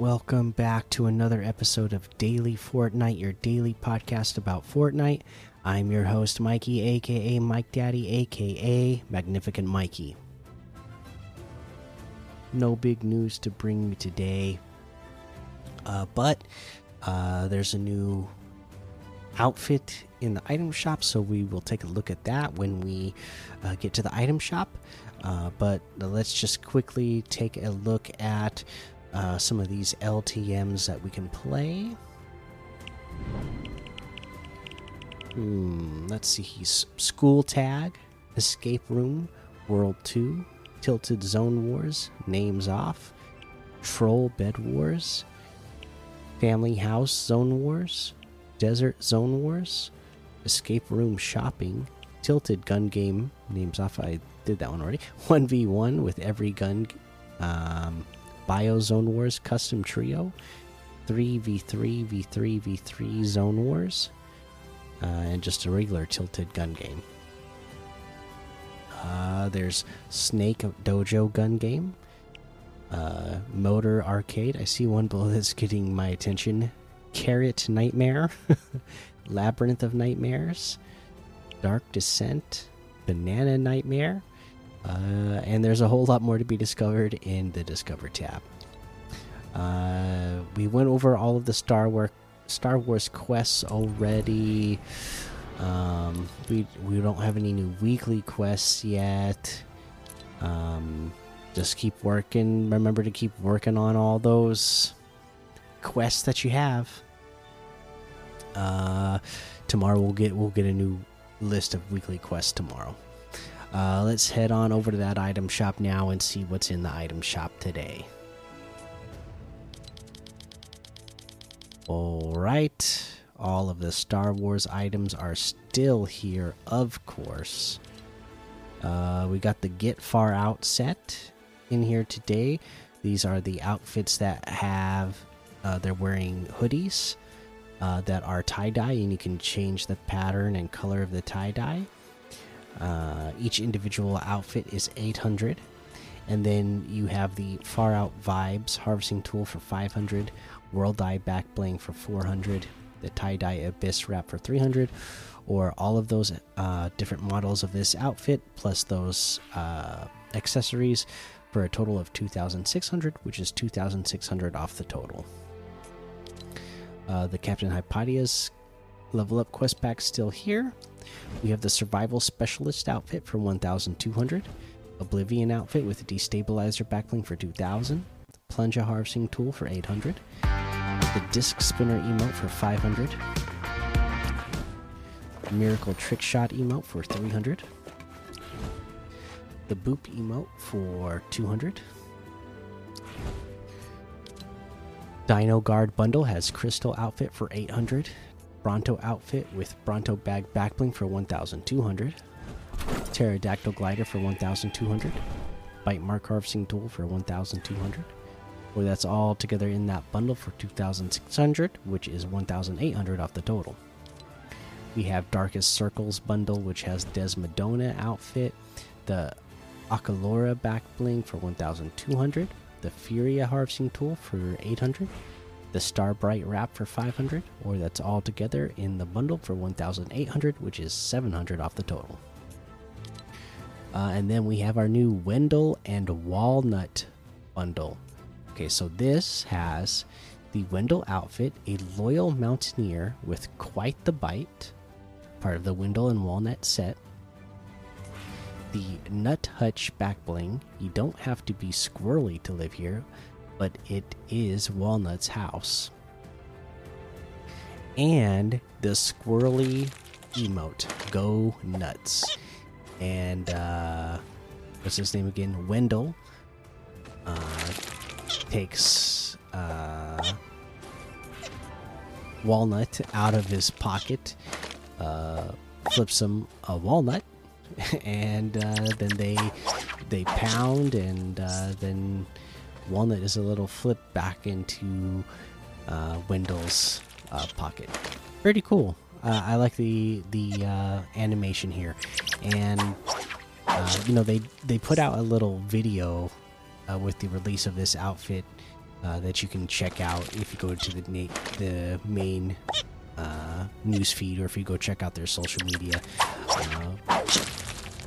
welcome back to another episode of Daily Fortnite, your daily podcast about Fortnite. I'm your host, Mikey, aka Mike Daddy, aka Magnificent Mikey. No big news to bring you today, uh, but uh, there's a new outfit in the item shop, so we will take a look at that when we uh, get to the item shop. Uh, but let's just quickly take a look at uh, some of these LTMs that we can play. Hmm, let's see. He's School Tag, Escape Room, World 2, Tilted Zone Wars, Names Off, Troll Bed Wars, Family House Zone Wars, Desert Zone Wars, Escape Room Shopping, Tilted Gun Game, Names Off. I did that one already. 1v1 with every gun. Um, Bio Zone Wars Custom Trio, 3v3, v3, v3 Zone Wars, uh, and just a regular tilted gun game. Uh, there's Snake Dojo gun game, uh, Motor Arcade. I see one below that's getting my attention. Carrot Nightmare, Labyrinth of Nightmares, Dark Descent, Banana Nightmare, uh, and there's a whole lot more to be discovered in the Discover tab. Uh, we went over all of the Star Wars Star Wars quests already. Um, we we don't have any new weekly quests yet. Um, just keep working. Remember to keep working on all those quests that you have. Uh, tomorrow we'll get we'll get a new list of weekly quests tomorrow. Uh, let's head on over to that item shop now and see what's in the item shop today. All right. All of the Star Wars items are still here, of course. Uh, we got the Get Far Out set in here today. These are the outfits that have, uh, they're wearing hoodies uh, that are tie dye, and you can change the pattern and color of the tie dye. Uh, each individual outfit is 800. And then you have the Far Out Vibes harvesting tool for 500, World Eye back bling for 400, the tie dye Abyss wrap for 300, or all of those uh, different models of this outfit plus those uh, accessories for a total of 2,600, which is 2,600 off the total. Uh, the Captain Hypatia's level up quest pack still here. We have the Survival Specialist outfit for 1,200, Oblivion outfit with a Destabilizer backbling for 2,000, Plunger Harvesting Tool for 800, the Disc Spinner emote for 500, Miracle Trick Shot emote for 300, the Boop emote for 200. Dino Guard bundle has Crystal outfit for 800, Bronto outfit with Bronto bag backbling for 1200, Pterodactyl glider for 1200, Bite mark harvesting tool for 1200. Well, that's all together in that bundle for 2600, which is 1800 off the total. We have Darkest Circles bundle, which has Desdemona outfit, the Akalora back bling for 1200, the Furia harvesting tool for 800, the Star Bright wrap for 500, or that's all together in the bundle for 1800, which is 700 off the total. Uh, and then we have our new Wendell and Walnut bundle. Okay, so this has the Wendell outfit, a loyal mountaineer with quite the bite, part of the Wendell and Walnut set. The Nut Hutch back bling. You don't have to be squirrely to live here, but it is Walnut's house. And the squirrely emote, Go Nuts. And uh, what's his name again? Wendell uh, takes uh, Walnut out of his pocket, uh, flips him a walnut, and uh, then they they pound, and uh, then Walnut is a little flip back into uh, Wendell's uh, pocket. Pretty cool. Uh, I like the the uh, animation here, and uh, you know they they put out a little video uh, with the release of this outfit that you can check out if you go to the the main uh, news feed or if you go check out their social media.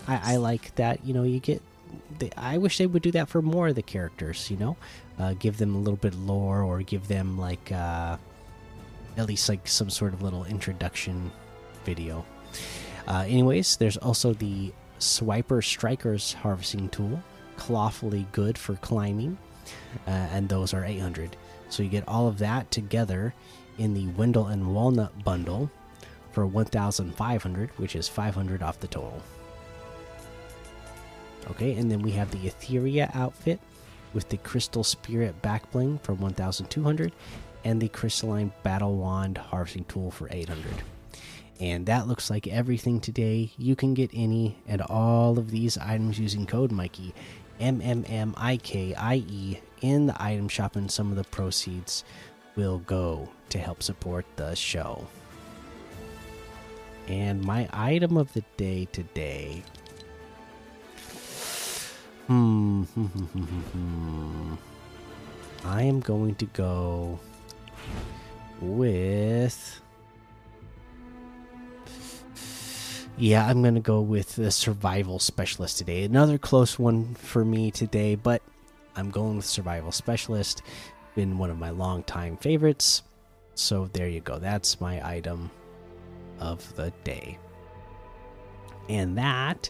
I, I, like that. You know, you get. The, I wish they would do that for more of the characters. You know, uh, give them a little bit lore or give them like uh, at least like some sort of little introduction video. Uh, anyways, there's also the Swiper Strikers harvesting tool, clawfully good for climbing, uh, and those are 800. So you get all of that together in the Wendell and Walnut bundle for 1,500, which is 500 off the total. Okay, and then we have the Etheria outfit with the Crystal Spirit back bling for 1,200 and the Crystalline Battle Wand harvesting tool for 800. And that looks like everything today. You can get any and all of these items using code Mikey, M M M I K I E, in the item shop, and some of the proceeds will go to help support the show. And my item of the day today. Hmm. I am going to go with. Yeah, I'm going to go with the survival specialist today. Another close one for me today, but I'm going with survival specialist. Been one of my long-time favorites. So there you go. That's my item of the day. And that